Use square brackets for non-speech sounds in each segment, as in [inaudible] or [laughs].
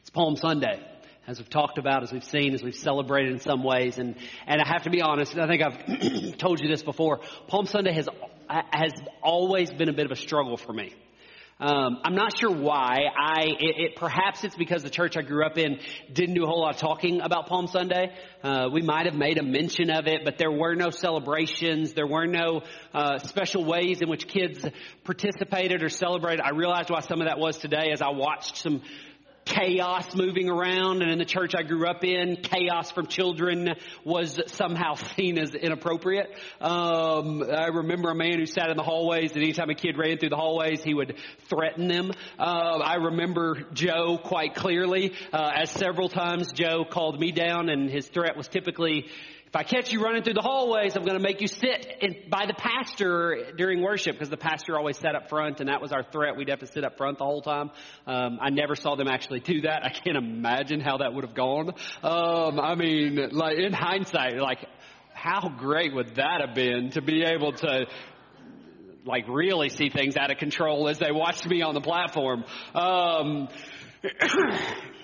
It's Palm Sunday, as we've talked about, as we've seen, as we've celebrated in some ways. And, and I have to be honest, I think I've [clears throat] told you this before. Palm Sunday has, has always been a bit of a struggle for me. Um, I'm not sure why. I it, it, perhaps it's because the church I grew up in didn't do a whole lot of talking about Palm Sunday. Uh, we might have made a mention of it, but there were no celebrations. There were no uh, special ways in which kids participated or celebrated. I realized why some of that was today as I watched some chaos moving around and in the church I grew up in, chaos from children was somehow [laughs] seen as inappropriate. Um, I remember a man who sat in the hallways and anytime a kid ran through the hallways, he would threaten them. Uh, I remember Joe quite clearly, uh, as several times Joe called me down and his threat was typically, if I catch you running through the hallways, I'm going to make you sit by the pastor during worship because the pastor always sat up front and that was our threat. We'd have to sit up front the whole time. Um, I never saw them actually do that. I can't imagine how that would have gone. Um, I mean, like in hindsight, like how great would that have been to be able to like really see things out of control as they watched me on the platform. Um, [clears throat]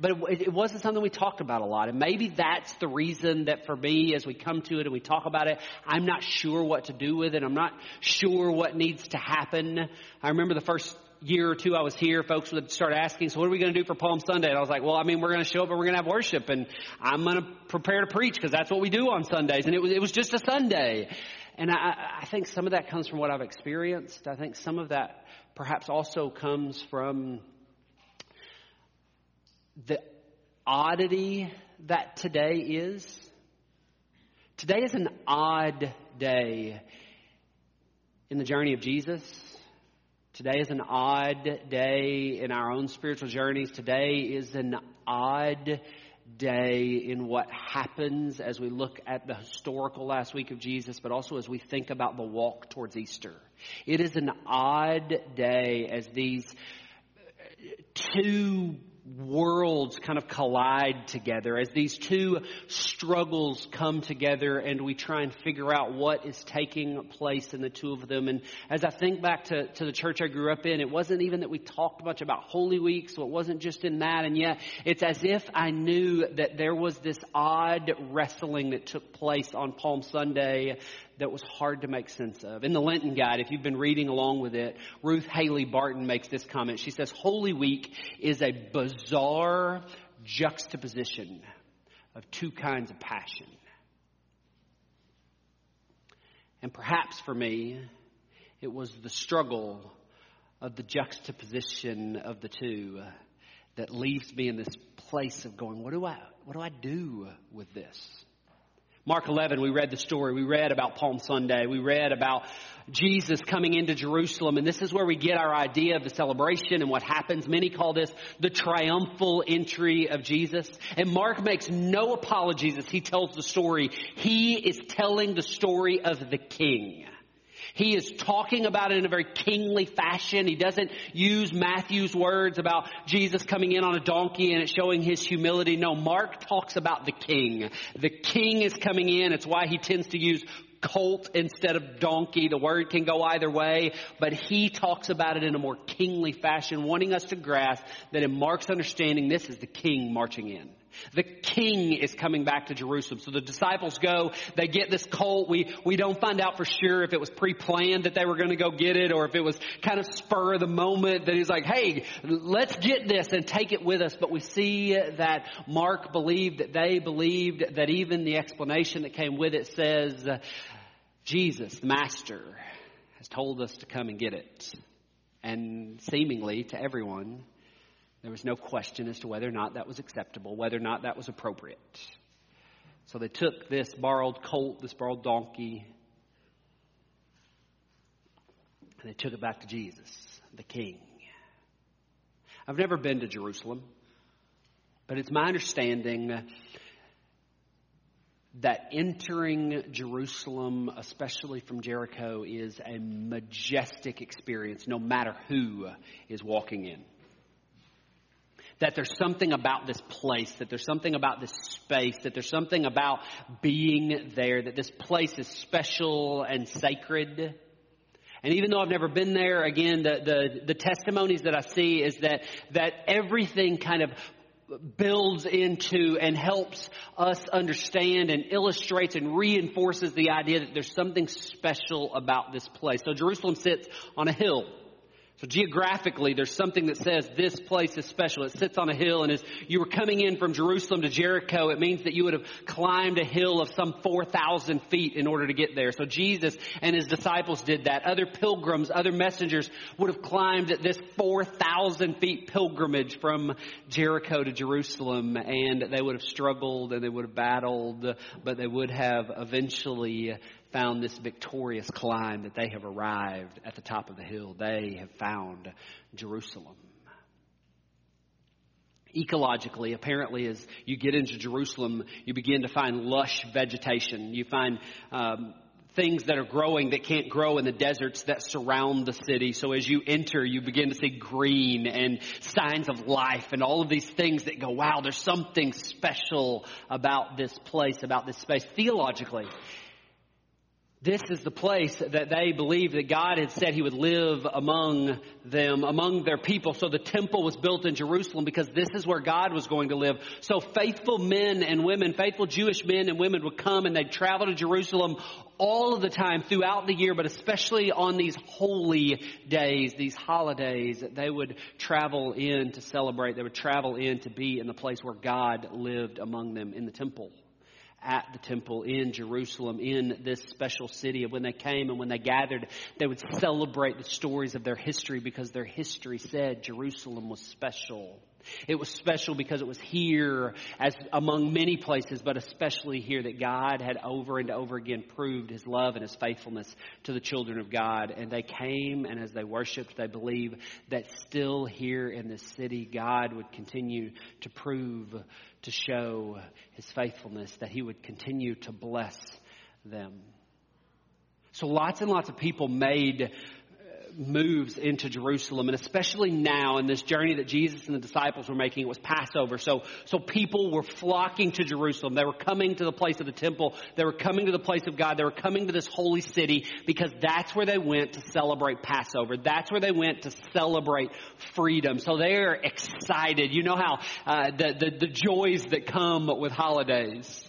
but it, it, wasn't something we talked about a lot. And maybe that's the reason that for me, as we come to it and we talk about it, I'm not sure what to do with it. I'm not sure what needs to happen. I remember the first year or two I was here, folks would start asking, so what are we going to do for Palm Sunday? And I was like, well, I mean, we're going to show up and we're going to have worship and I'm going to prepare to preach because that's what we do on Sundays. And it was, it was just a Sunday. And I, I think some of that comes from what I've experienced. I think some of that perhaps also comes from the oddity that today is. Today is an odd day in the journey of Jesus. Today is an odd day in our own spiritual journeys. Today is an odd day in what happens as we look at the historical last week of Jesus, but also as we think about the walk towards Easter. It is an odd day as these two worlds kind of collide together, as these two struggles come together and we try and figure out what is taking place in the two of them. And as I think back to, to the church I grew up in, it wasn't even that we talked much about Holy Week, so it wasn't just in that. And yet, it's as if I knew that there was this odd wrestling that took place on Palm Sunday that was hard to make sense of. In the Lenten Guide, if you've been reading along with it, Ruth Haley Barton makes this comment. She says, Holy Week is a bizarre juxtaposition of two kinds of passion. And perhaps for me, it was the struggle of the juxtaposition of the two that leaves me in this place of going, what do I, what do I do with this? Mark 11, we read the story. We read about Palm Sunday. We read about Jesus coming into Jerusalem. And this is where we get our idea of the celebration and what happens. Many call this the triumphal entry of Jesus. And Mark makes no apologies as he tells the story. He is telling the story of the king. He is talking about it in a very kingly fashion. He doesn't use Matthew's words about Jesus coming in on a donkey and it showing his humility. No, Mark talks about the king. The king is coming in. It's why he tends to use colt instead of donkey. The word can go either way, but he talks about it in a more kingly fashion, wanting us to grasp that in Mark's understanding, this is the king marching in. The king is coming back to Jerusalem. So the disciples go, they get this colt. We, we don't find out for sure if it was pre-planned that they were going to go get it or if it was kind of spur of the moment that he's like, hey, let's get this and take it with us. But we see that Mark believed that they believed that even the explanation that came with it says, Jesus, the master, has told us to come and get it. And seemingly to everyone, there was no question as to whether or not that was acceptable, whether or not that was appropriate. So they took this borrowed colt, this borrowed donkey, and they took it back to Jesus, the king. I've never been to Jerusalem, but it's my understanding that entering Jerusalem, especially from Jericho, is a majestic experience no matter who is walking in that there's something about this place, that there's something about this space, that there's something about being there, that this place is special and sacred. And even though I've never been there, again, the, the, the testimonies that I see is that, that everything kind of builds into and helps us understand and illustrates and reinforces the idea that there's something special about this place. So Jerusalem sits on a hill. So geographically, there's something that says this place is special. It sits on a hill, and as you were coming in from Jerusalem to Jericho, it means that you would have climbed a hill of some 4,000 feet in order to get there. So Jesus and his disciples did that. Other pilgrims, other messengers would have climbed this 4,000 feet pilgrimage from Jericho to Jerusalem, and they would have struggled and they would have battled, but they would have eventually found this victorious climb that they have arrived at the top of the hill. They have found Jerusalem. Ecologically, apparently, as you get into Jerusalem, you begin to find lush vegetation. You find um, things that are growing that can't grow in the deserts that surround the city. So as you enter, you begin to see green and signs of life and all of these things that go, wow, there's something special about this place, about this space. Theologically, this is the place that they believed that God had said He would live among them, among their people. So the temple was built in Jerusalem because this is where God was going to live. So faithful men and women, faithful Jewish men and women would come and they'd travel to Jerusalem all of the time throughout the year, but especially on these holy days, these holidays, they would travel in to celebrate. They would travel in to be in the place where God lived among them in the temple at the temple in Jerusalem, in this special city. And when they came and when they gathered, they would celebrate the stories of their history because their history said Jerusalem was special. It was special because it was here, as among many places, but especially here, that God had over and over again proved His love and His faithfulness to the children of God. And they came, and as they worshiped, they believe that still here in this city, God would continue to prove, to show His faithfulness, that He would continue to bless them. So lots and lots of people made moves into Jerusalem, and especially now in this journey that Jesus and the disciples were making, it was Passover. So, so people were flocking to Jerusalem. They were coming to the place of the temple. They were coming to the place of God. They were coming to this holy city because that's where they went to celebrate Passover. That's where they went to celebrate freedom. So they're excited. You know how uh, the, the the joys that come with holidays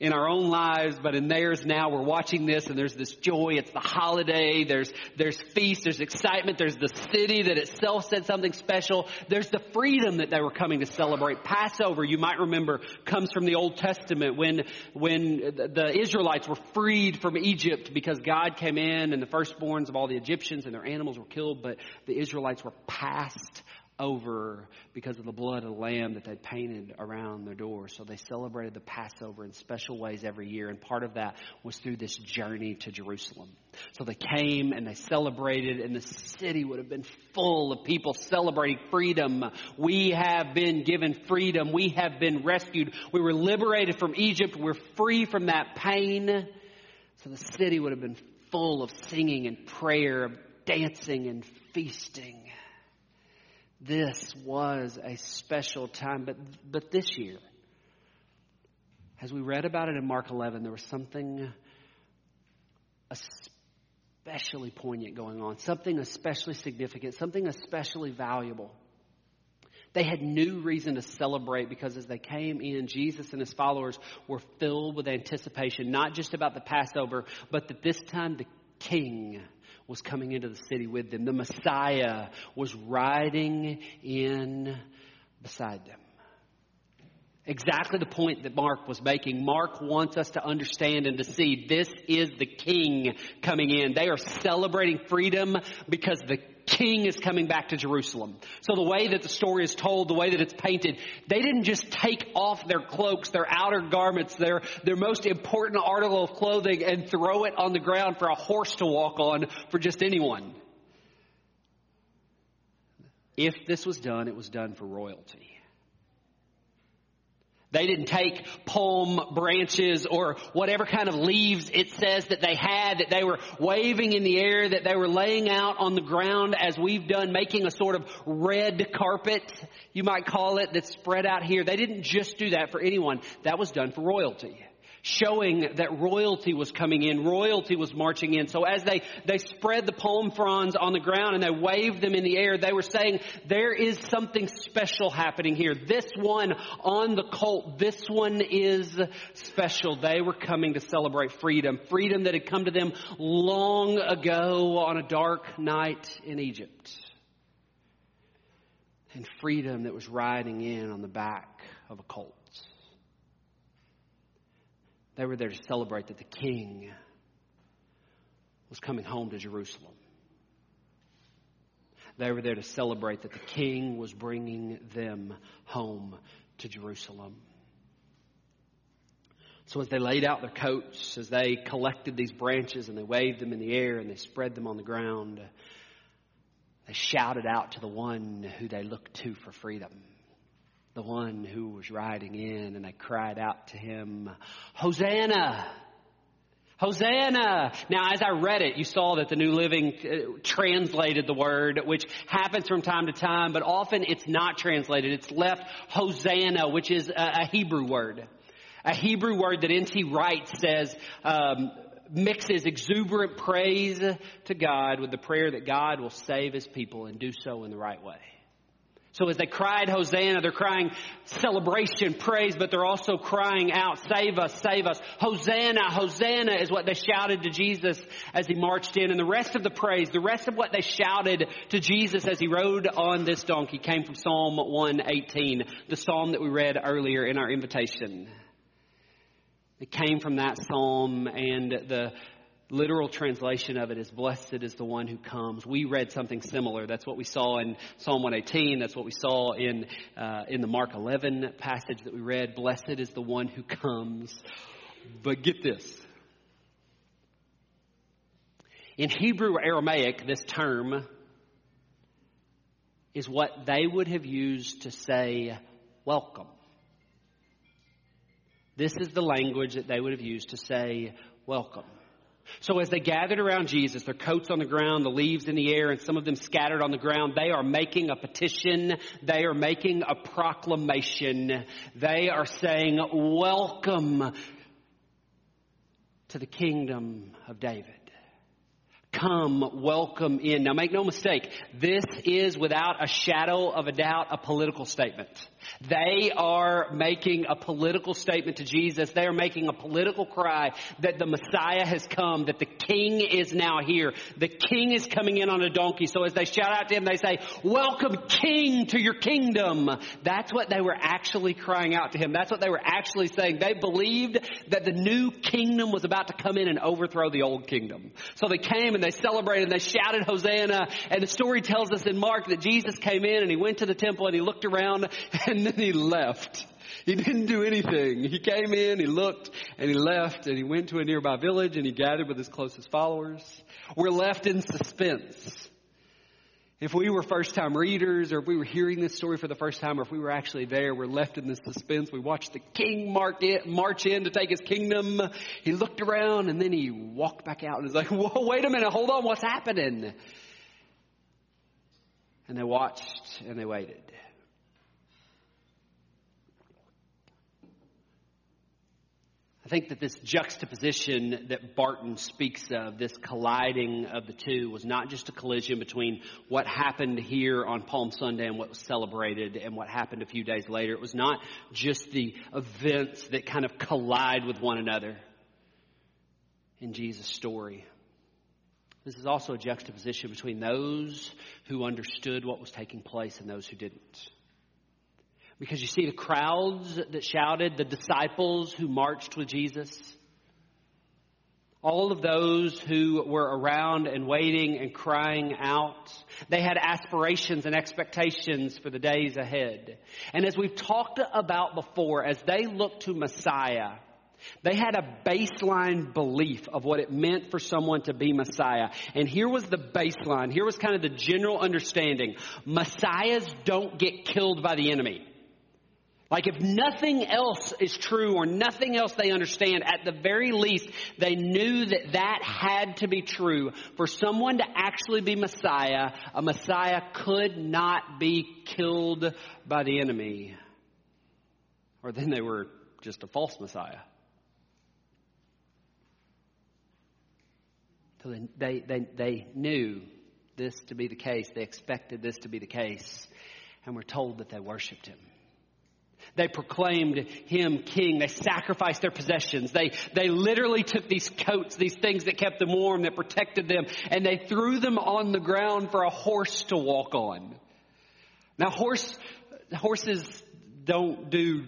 in our own lives, but in theirs now. We're watching this and there's this joy. It's the holiday. There's, there's feast. There's excitement. There's the city that itself said something special. There's the freedom that they were coming to celebrate. Passover, you might remember, comes from the Old Testament when, when the Israelites were freed from Egypt because God came in and the firstborns of all the Egyptians and their animals were killed, but the Israelites were passed over because of the blood of the lamb that they painted around their door. So they celebrated the Passover in special ways every year, and part of that was through this journey to Jerusalem. So they came and they celebrated, and the city would have been full of people celebrating freedom. We have been given freedom. We have been rescued. We were liberated from Egypt. We're free from that pain. So the city would have been full of singing and prayer, dancing and feasting. This was a special time, but, but this year, as we read about it in Mark 11, there was something especially poignant going on, something especially significant, something especially valuable. They had new reason to celebrate because as they came in, Jesus and his followers were filled with anticipation, not just about the Passover, but that this time the King was coming into the city with them. The Messiah was riding in beside them. Exactly the point that Mark was making. Mark wants us to understand and to see this is the king coming in. They are celebrating freedom because the king is coming back to Jerusalem. So the way that the story is told, the way that it's painted, they didn't just take off their cloaks, their outer garments, their, their most important article of clothing and throw it on the ground for a horse to walk on for just anyone. If this was done, it was done for royalty. They didn't take palm branches or whatever kind of leaves it says that they had, that they were waving in the air, that they were laying out on the ground as we've done, making a sort of red carpet, you might call it, that's spread out here. They didn't just do that for anyone. That was done for royalty. Showing that royalty was coming in, royalty was marching in. So as they, they spread the palm fronds on the ground and they waved them in the air, they were saying, there is something special happening here. This one on the colt, this one is special. They were coming to celebrate freedom, freedom that had come to them long ago on a dark night in Egypt. And freedom that was riding in on the back of a colt. They were there to celebrate that the king was coming home to Jerusalem. They were there to celebrate that the king was bringing them home to Jerusalem. So as they laid out their coats, as they collected these branches and they waved them in the air and they spread them on the ground, they shouted out to the one who they looked to for freedom the one who was riding in, and they cried out to him, Hosanna! Hosanna! Now, as I read it, you saw that the New Living uh, translated the word, which happens from time to time, but often it's not translated. It's left Hosanna, which is a, a Hebrew word. A Hebrew word that N.T. Wright says um, mixes exuberant praise to God with the prayer that God will save his people and do so in the right way. So as they cried Hosanna, they're crying celebration, praise, but they're also crying out, save us, save us. Hosanna, Hosanna is what they shouted to Jesus as he marched in. And the rest of the praise, the rest of what they shouted to Jesus as he rode on this donkey came from Psalm 118, the psalm that we read earlier in our invitation. It came from that psalm and the literal translation of it is blessed is the one who comes. We read something similar. That's what we saw in psalm 118 that's what we saw in uh, in the mark 11 passage that we read. Blessed is the one who comes. But get this. In hebrew or aramaic this term is what they would have used to say welcome. This is the language that they would have used to say welcome so as they gathered around Jesus, their coats on the ground, the leaves in the air, and some of them scattered on the ground, they are making a petition. They are making a proclamation. They are saying, welcome to the kingdom of David. Come, welcome in. Now make no mistake, this is without a shadow of a doubt a political statement. They are making a political statement to Jesus. They are making a political cry that the Messiah has come, that the King is now here. The King is coming in on a donkey. So as they shout out to him, they say, welcome King to your kingdom. That's what they were actually crying out to him. That's what they were actually saying. They believed that the new kingdom was about to come in and overthrow the old kingdom. So they came and they celebrated and they shouted Hosanna. And the story tells us in Mark that Jesus came in and he went to the temple and he looked around [laughs] and then he left. He didn't do anything. He came in, he looked, and he left, and he went to a nearby village and he gathered with his closest followers. We're left in suspense. If we were first time readers, or if we were hearing this story for the first time, or if we were actually there, we're left in this suspense. We watched the king march in to take his kingdom. He looked around and then he walked back out and was like, [laughs] whoa, wait a minute, hold on, what's happening? And they watched and they waited. I think that this juxtaposition that Barton speaks of, this colliding of the two, was not just a collision between what happened here on Palm Sunday and what was celebrated and what happened a few days later. It was not just the events that kind of collide with one another in Jesus' story. This is also a juxtaposition between those who understood what was taking place and those who didn't. Because you see the crowds that shouted, the disciples who marched with Jesus, all of those who were around and waiting and crying out, they had aspirations and expectations for the days ahead. And as we've talked about before, as they looked to Messiah, they had a baseline belief of what it meant for someone to be Messiah. And here was the baseline. Here was kind of the general understanding. Messiahs don't get killed by the enemy. Like, if nothing else is true or nothing else they understand, at the very least, they knew that that had to be true. For someone to actually be Messiah, a Messiah could not be killed by the enemy. Or then they were just a false Messiah. So they, they, they knew this to be the case. They expected this to be the case. And we're told that they worshiped him. They proclaimed him king. They sacrificed their possessions. They, they literally took these coats, these things that kept them warm, that protected them, and they threw them on the ground for a horse to walk on. Now horse, horses don't do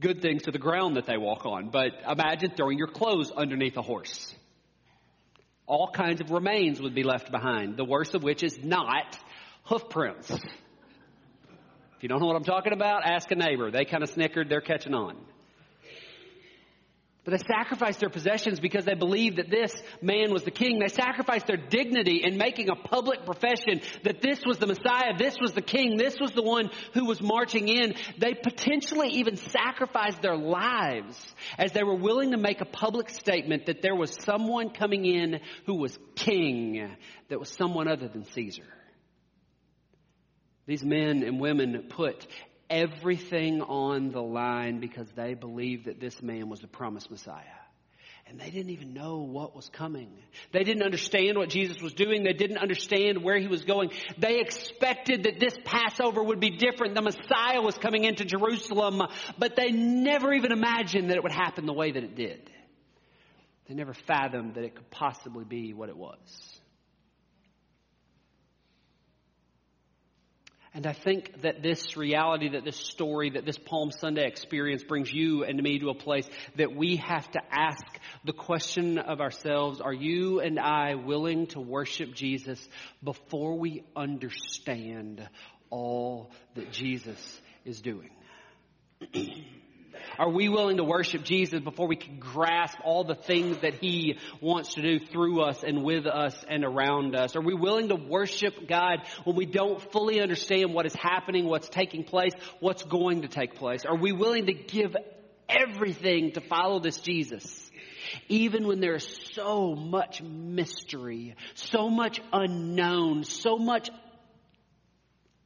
good things to the ground that they walk on, but imagine throwing your clothes underneath a horse. All kinds of remains would be left behind, the worst of which is not hoof prints. If you don't know what I'm talking about, ask a neighbor. They kind of snickered, they're catching on. But they sacrificed their possessions because they believed that this man was the king. They sacrificed their dignity in making a public profession that this was the Messiah, this was the king, this was the one who was marching in. They potentially even sacrificed their lives as they were willing to make a public statement that there was someone coming in who was king, that was someone other than Caesar. These men and women put everything on the line because they believed that this man was the promised Messiah. And they didn't even know what was coming. They didn't understand what Jesus was doing. They didn't understand where he was going. They expected that this Passover would be different. The Messiah was coming into Jerusalem, but they never even imagined that it would happen the way that it did. They never fathomed that it could possibly be what it was. And I think that this reality, that this story, that this Palm Sunday experience brings you and me to a place that we have to ask the question of ourselves, are you and I willing to worship Jesus before we understand all that Jesus is doing? [clears throat] Are we willing to worship Jesus before we can grasp all the things that He wants to do through us and with us and around us? Are we willing to worship God when we don't fully understand what is happening, what's taking place, what's going to take place? Are we willing to give everything to follow this Jesus? Even when there is so much mystery, so much unknown, so much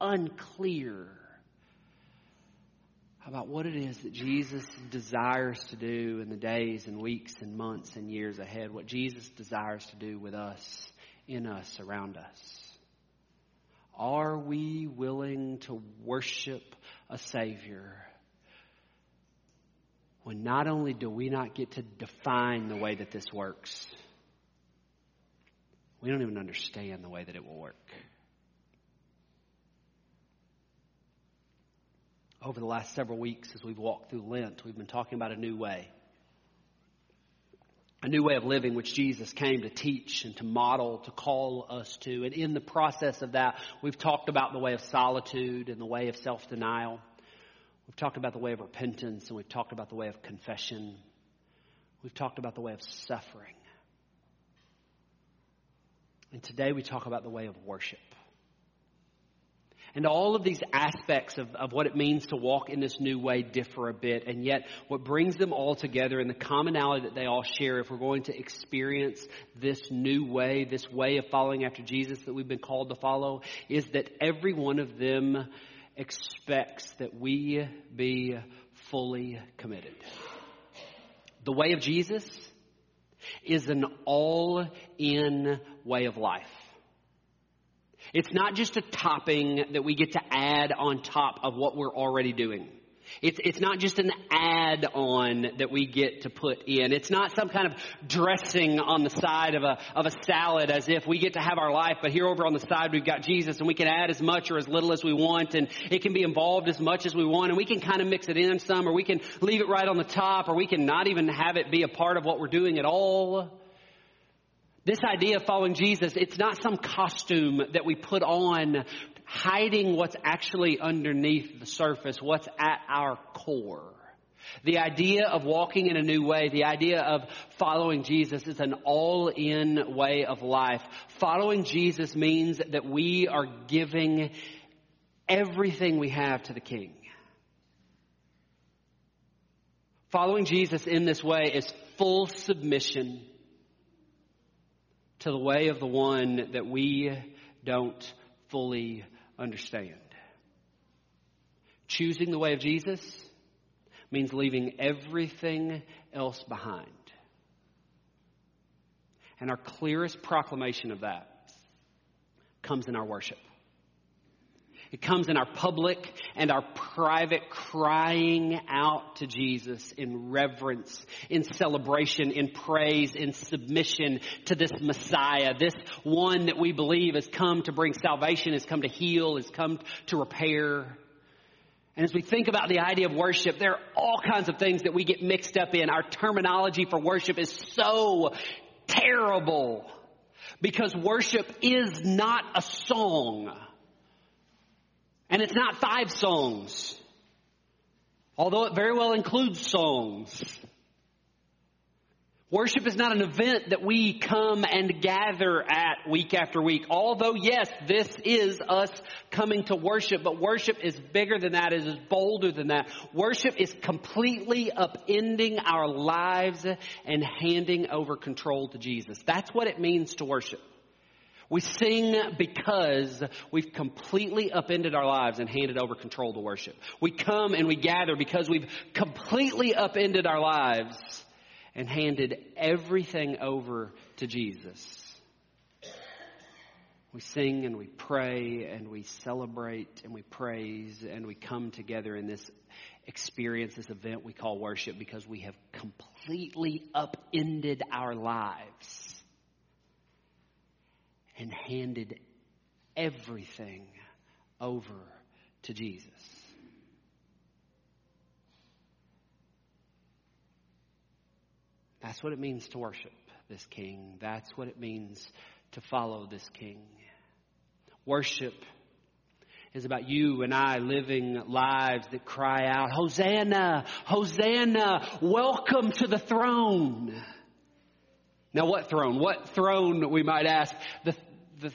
unclear about what it is that Jesus desires to do in the days and weeks and months and years ahead, what Jesus desires to do with us, in us, around us. Are we willing to worship a Savior when not only do we not get to define the way that this works, we don't even understand the way that it will work? Over the last several weeks as we've walked through Lent, we've been talking about a new way. A new way of living which Jesus came to teach and to model, to call us to. And in the process of that, we've talked about the way of solitude and the way of self-denial. We've talked about the way of repentance and we've talked about the way of confession. We've talked about the way of suffering. And today we talk about the way of worship. And all of these aspects of, of what it means to walk in this new way differ a bit. And yet, what brings them all together and the commonality that they all share, if we're going to experience this new way, this way of following after Jesus that we've been called to follow, is that every one of them expects that we be fully committed. The way of Jesus is an all in way of life. It's not just a topping that we get to add on top of what we're already doing. It's, it's not just an add on that we get to put in. It's not some kind of dressing on the side of a, of a salad as if we get to have our life, but here over on the side we've got Jesus and we can add as much or as little as we want and it can be involved as much as we want and we can kind of mix it in some or we can leave it right on the top or we can not even have it be a part of what we're doing at all. This idea of following Jesus, it's not some costume that we put on hiding what's actually underneath the surface, what's at our core. The idea of walking in a new way, the idea of following Jesus is an all-in way of life. Following Jesus means that we are giving everything we have to the King. Following Jesus in this way is full submission to the way of the one that we don't fully understand. Choosing the way of Jesus means leaving everything else behind. And our clearest proclamation of that comes in our worship. It comes in our public and our private crying out to Jesus in reverence, in celebration, in praise, in submission to this Messiah, this one that we believe has come to bring salvation, has come to heal, has come to repair. And as we think about the idea of worship, there are all kinds of things that we get mixed up in. Our terminology for worship is so terrible because worship is not a song. And it's not five songs, although it very well includes songs. Worship is not an event that we come and gather at week after week. Although, yes, this is us coming to worship, but worship is bigger than that, it is bolder than that. Worship is completely upending our lives and handing over control to Jesus. That's what it means to worship. We sing because we've completely upended our lives and handed over control to worship. We come and we gather because we've completely upended our lives and handed everything over to Jesus. We sing and we pray and we celebrate and we praise and we come together in this experience, this event we call worship because we have completely upended our lives and handed everything over to Jesus. That's what it means to worship this King. That's what it means to follow this King. Worship is about you and I living lives that cry out, Hosanna, Hosanna, welcome to the throne. Now, what throne? What throne, we might ask? The, the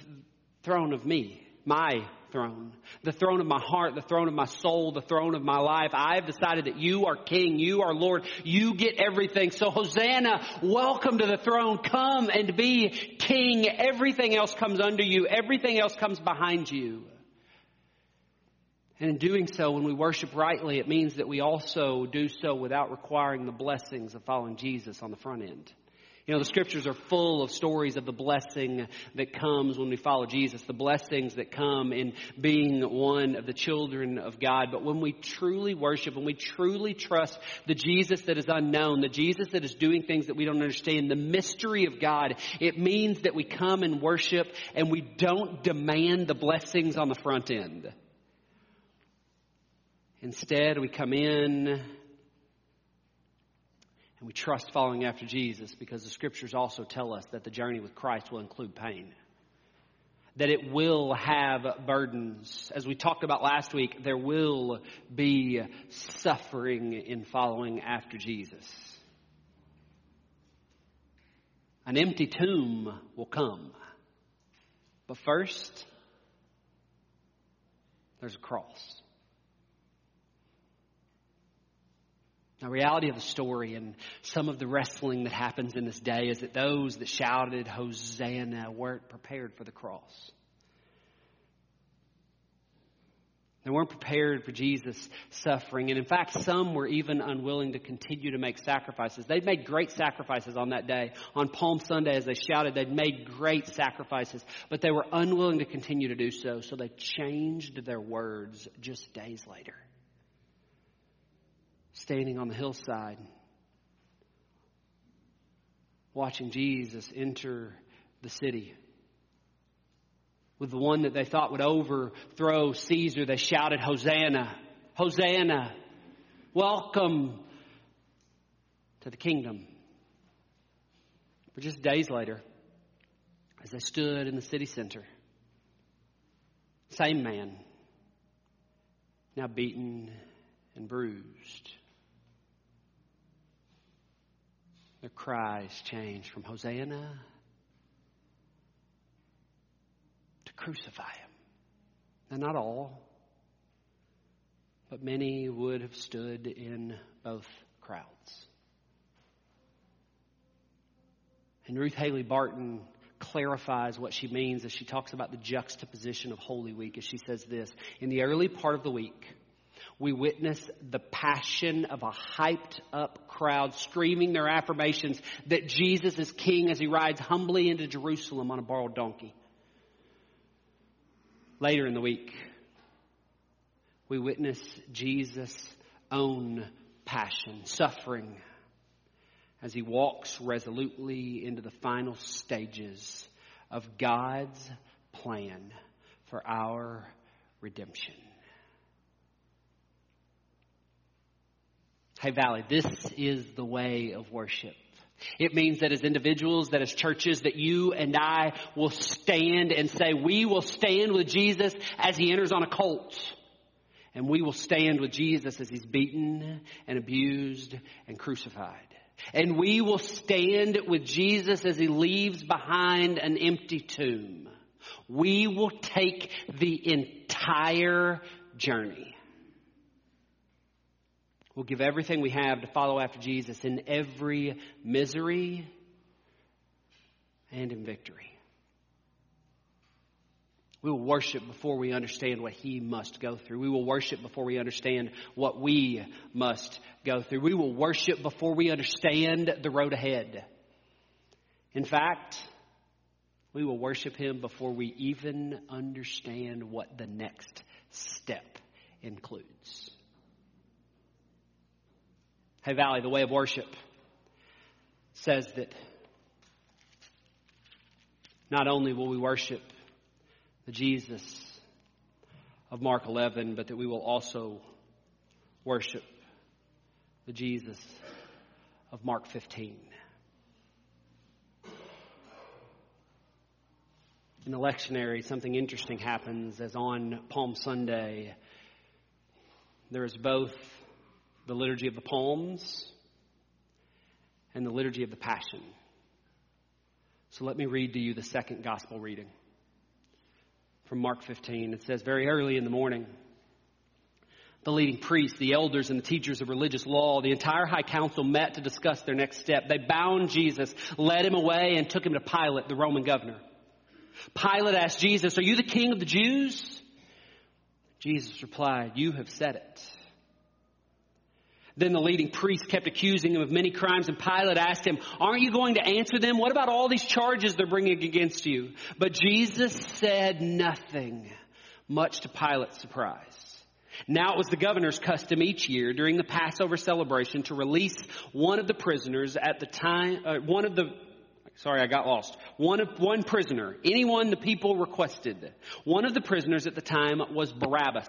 throne of me, my throne, the throne of my heart, the throne of my soul, the throne of my life. I've decided that you are King, you are Lord, you get everything. So, Hosanna, welcome to the throne. Come and be King. Everything else comes under you, everything else comes behind you. And in doing so, when we worship rightly, it means that we also do so without requiring the blessings of following Jesus on the front end. You know, the scriptures are full of stories of the blessing that comes when we follow Jesus, the blessings that come in being one of the children of God. But when we truly worship, when we truly trust the Jesus that is unknown, the Jesus that is doing things that we don't understand, the mystery of God, it means that we come and worship and we don't demand the blessings on the front end. Instead, we come in and we trust following after Jesus because the scriptures also tell us that the journey with Christ will include pain. That it will have burdens. As we talked about last week, there will be suffering in following after Jesus. An empty tomb will come. But first, there's a cross. The reality of the story and some of the wrestling that happens in this day is that those that shouted Hosanna weren't prepared for the cross. They weren't prepared for Jesus' suffering. And in fact, some were even unwilling to continue to make sacrifices. They'd made great sacrifices on that day. On Palm Sunday, as they shouted, they'd made great sacrifices, but they were unwilling to continue to do so. So they changed their words just days later standing on the hillside, watching Jesus enter the city. With the one that they thought would overthrow Caesar, they shouted, Hosanna! Hosanna! Welcome to the kingdom. But just days later, as they stood in the city center, same man, now beaten and bruised, Their cries changed from Hosanna to crucify him. And not all, but many would have stood in both crowds. And Ruth Haley Barton clarifies what she means as she talks about the juxtaposition of Holy Week, as she says this In the early part of the week, We witness the passion of a hyped up crowd screaming their affirmations that Jesus is king as he rides humbly into Jerusalem on a borrowed donkey. Later in the week, we witness Jesus' own passion, suffering, as he walks resolutely into the final stages of God's plan for our redemption. Hey Valley, this is the way of worship. It means that as individuals, that as churches, that you and I will stand and say, we will stand with Jesus as he enters on a colt. And we will stand with Jesus as he's beaten and abused and crucified. And we will stand with Jesus as he leaves behind an empty tomb. We will take the entire journey. We'll give everything we have to follow after Jesus in every misery and in victory. We will worship before we understand what he must go through. We will worship before we understand what we must go through. We will worship before we understand the road ahead. In fact, we will worship him before we even understand what the next step includes. Hey Valley, the way of worship says that not only will we worship the Jesus of Mark 11, but that we will also worship the Jesus of Mark 15. In the lectionary, something interesting happens as on Palm Sunday, there is both the liturgy of the Palms and the liturgy of the Passion. So let me read to you the second gospel reading from Mark 15. It says, Very early in the morning, the leading priests, the elders, and the teachers of religious law, the entire high council met to discuss their next step. They bound Jesus, led him away, and took him to Pilate, the Roman governor. Pilate asked Jesus, Are you the king of the Jews? Jesus replied, You have said it. Then the leading priests kept accusing him of many crimes, and Pilate asked him, Aren't you going to answer them? What about all these charges they're bringing against you? But Jesus said nothing, much to Pilate's surprise. Now it was the governor's custom each year during the Passover celebration to release one of the prisoners at the time, uh, one of the, sorry, I got lost. One of, one prisoner, anyone the people requested. One of the prisoners at the time was Barabbas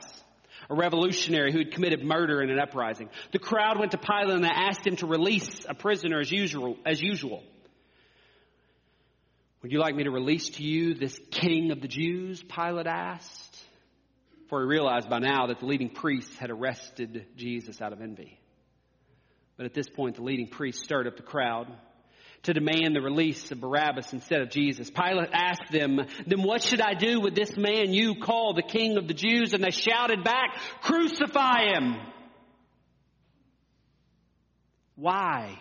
a revolutionary who had committed murder in an uprising. The crowd went to Pilate and asked him to release a prisoner as usual, as usual. Would you like me to release to you this king of the Jews? Pilate asked. For he realized by now that the leading priests had arrested Jesus out of envy. But at this point, the leading priests stirred up the crowd to demand the release of Barabbas instead of Jesus. Pilate asked them, then what should I do with this man you call the king of the Jews? And they shouted back, crucify him. Why?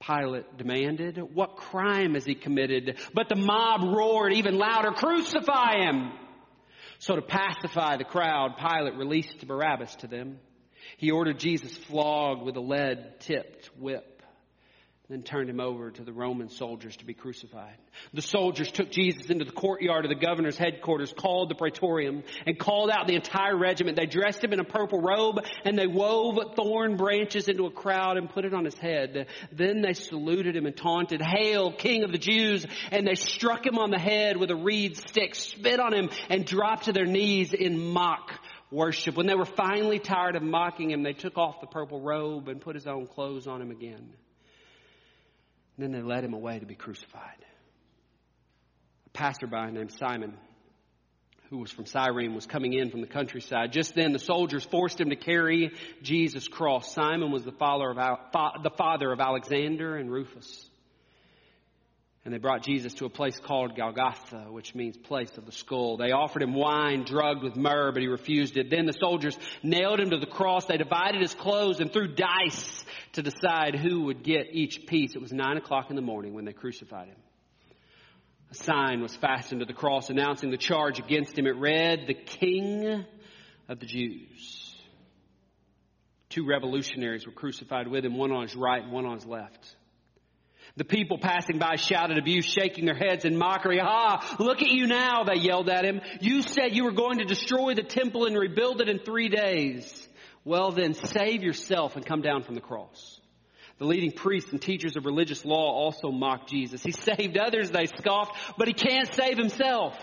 Pilate demanded. What crime has he committed? But the mob roared even louder, crucify him. So to pacify the crowd, Pilate released Barabbas to them. He ordered Jesus flogged with a lead tipped whip then turned him over to the Roman soldiers to be crucified. The soldiers took Jesus into the courtyard of the governor's headquarters, called the praetorium, and called out the entire regiment. They dressed him in a purple robe, and they wove thorn branches into a crowd and put it on his head. Then they saluted him and taunted, Hail, King of the Jews! And they struck him on the head with a reed stick, spit on him, and dropped to their knees in mock worship. When they were finally tired of mocking him, they took off the purple robe and put his own clothes on him again. And then they led him away to be crucified. A passerby named Simon, who was from Cyrene, was coming in from the countryside. Just then, the soldiers forced him to carry Jesus' cross. Simon was the father of, the father of Alexander and Rufus. And they brought Jesus to a place called Golgotha, which means place of the skull. They offered him wine drugged with myrrh, but he refused it. Then the soldiers nailed him to the cross. They divided his clothes and threw dice to decide who would get each piece. It was nine o'clock in the morning when they crucified him. A sign was fastened to the cross announcing the charge against him. It read, the King of the Jews. Two revolutionaries were crucified with him, one on his right and one on his left. The people passing by shouted abuse, shaking their heads in mockery. Ah, look at you now, they yelled at him. You said you were going to destroy the temple and rebuild it in three days. Well then, save yourself and come down from the cross. The leading priests and teachers of religious law also mocked Jesus. He saved others, they scoffed, but he can't save himself.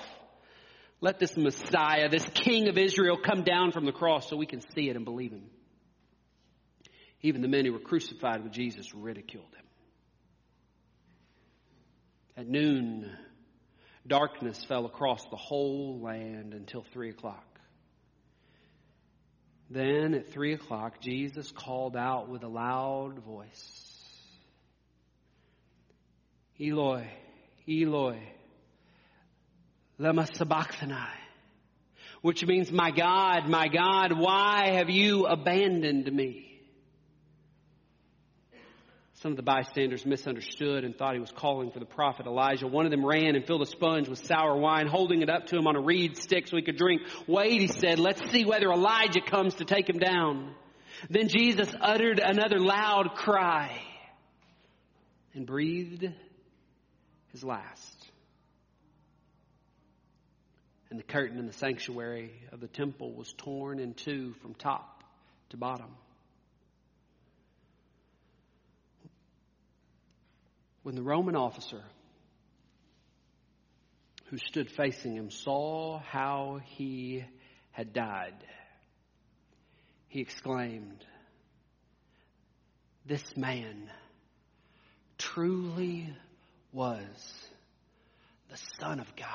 Let this Messiah, this King of Israel, come down from the cross so we can see it and believe him. Even the men who were crucified with Jesus ridiculed him. At noon, darkness fell across the whole land until three o'clock. Then at three o'clock, Jesus called out with a loud voice Eloi, Eloi, lema sabachthani, which means, My God, my God, why have you abandoned me? Some of the bystanders misunderstood and thought he was calling for the prophet Elijah. One of them ran and filled a sponge with sour wine, holding it up to him on a reed stick so he could drink. Wait, he said, let's see whether Elijah comes to take him down. Then Jesus uttered another loud cry and breathed his last. And the curtain in the sanctuary of the temple was torn in two from top to bottom. When the Roman officer who stood facing him saw how he had died, he exclaimed, This man truly was the Son of God.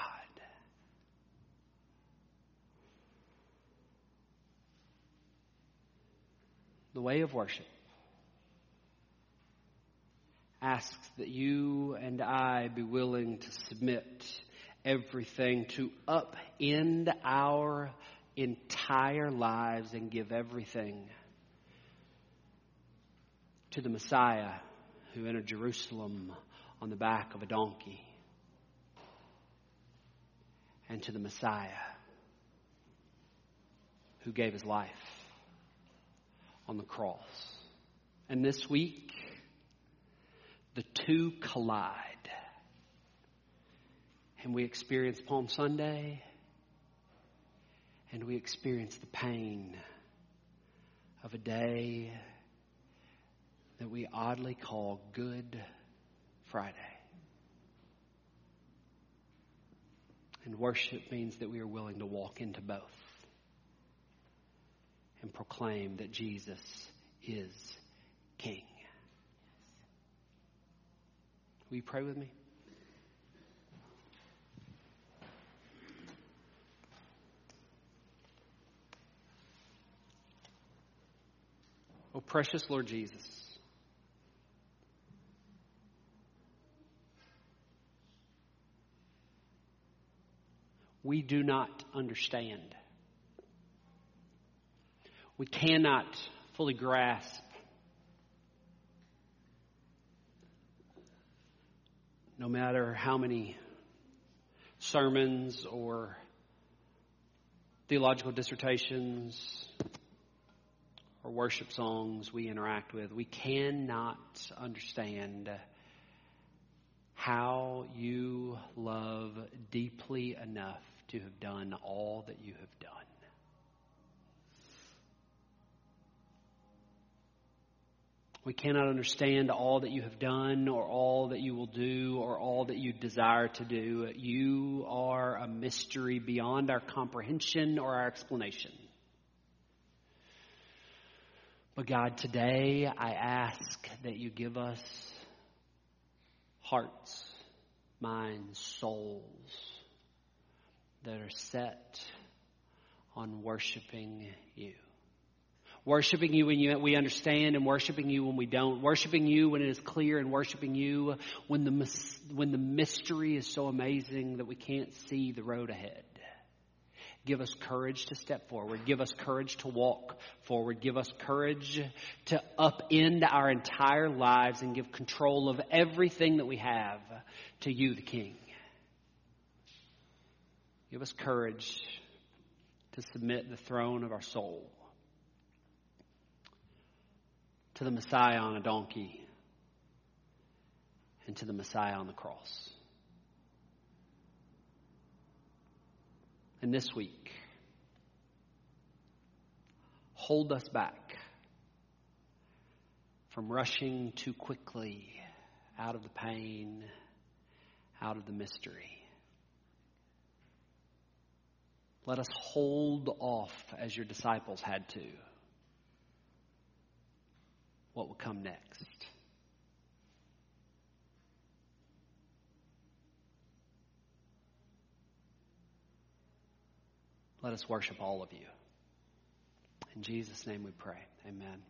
The way of worship asks that you and I be willing to submit everything, to upend our entire lives and give everything to the Messiah who entered Jerusalem on the back of a donkey, and to the Messiah who gave his life on the cross. And this week, the two collide. And we experience Palm Sunday, and we experience the pain of a day that we oddly call Good Friday. And worship means that we are willing to walk into both and proclaim that Jesus is King. Will you pray with me? Oh, precious Lord Jesus. We do not understand. We cannot fully grasp no matter how many sermons or theological dissertations or worship songs we interact with, we cannot understand how you love deeply enough to have done all that you have done. We cannot understand all that you have done or all that you will do or all that you desire to do. You are a mystery beyond our comprehension or our explanation. But God, today I ask that you give us hearts, minds, souls that are set on worshiping you. Worshiping you when we understand and worshiping you when we don't. Worshiping you when it is clear and worshiping you when the, when the mystery is so amazing that we can't see the road ahead. Give us courage to step forward. Give us courage to walk forward. Give us courage to upend our entire lives and give control of everything that we have to you, the King. Give us courage to submit the throne of our soul to the Messiah on a donkey and to the Messiah on the cross. And this week, hold us back from rushing too quickly out of the pain, out of the mystery. Let us hold off as your disciples had to. What will come next? Let us worship all of you. In Jesus' name we pray. Amen.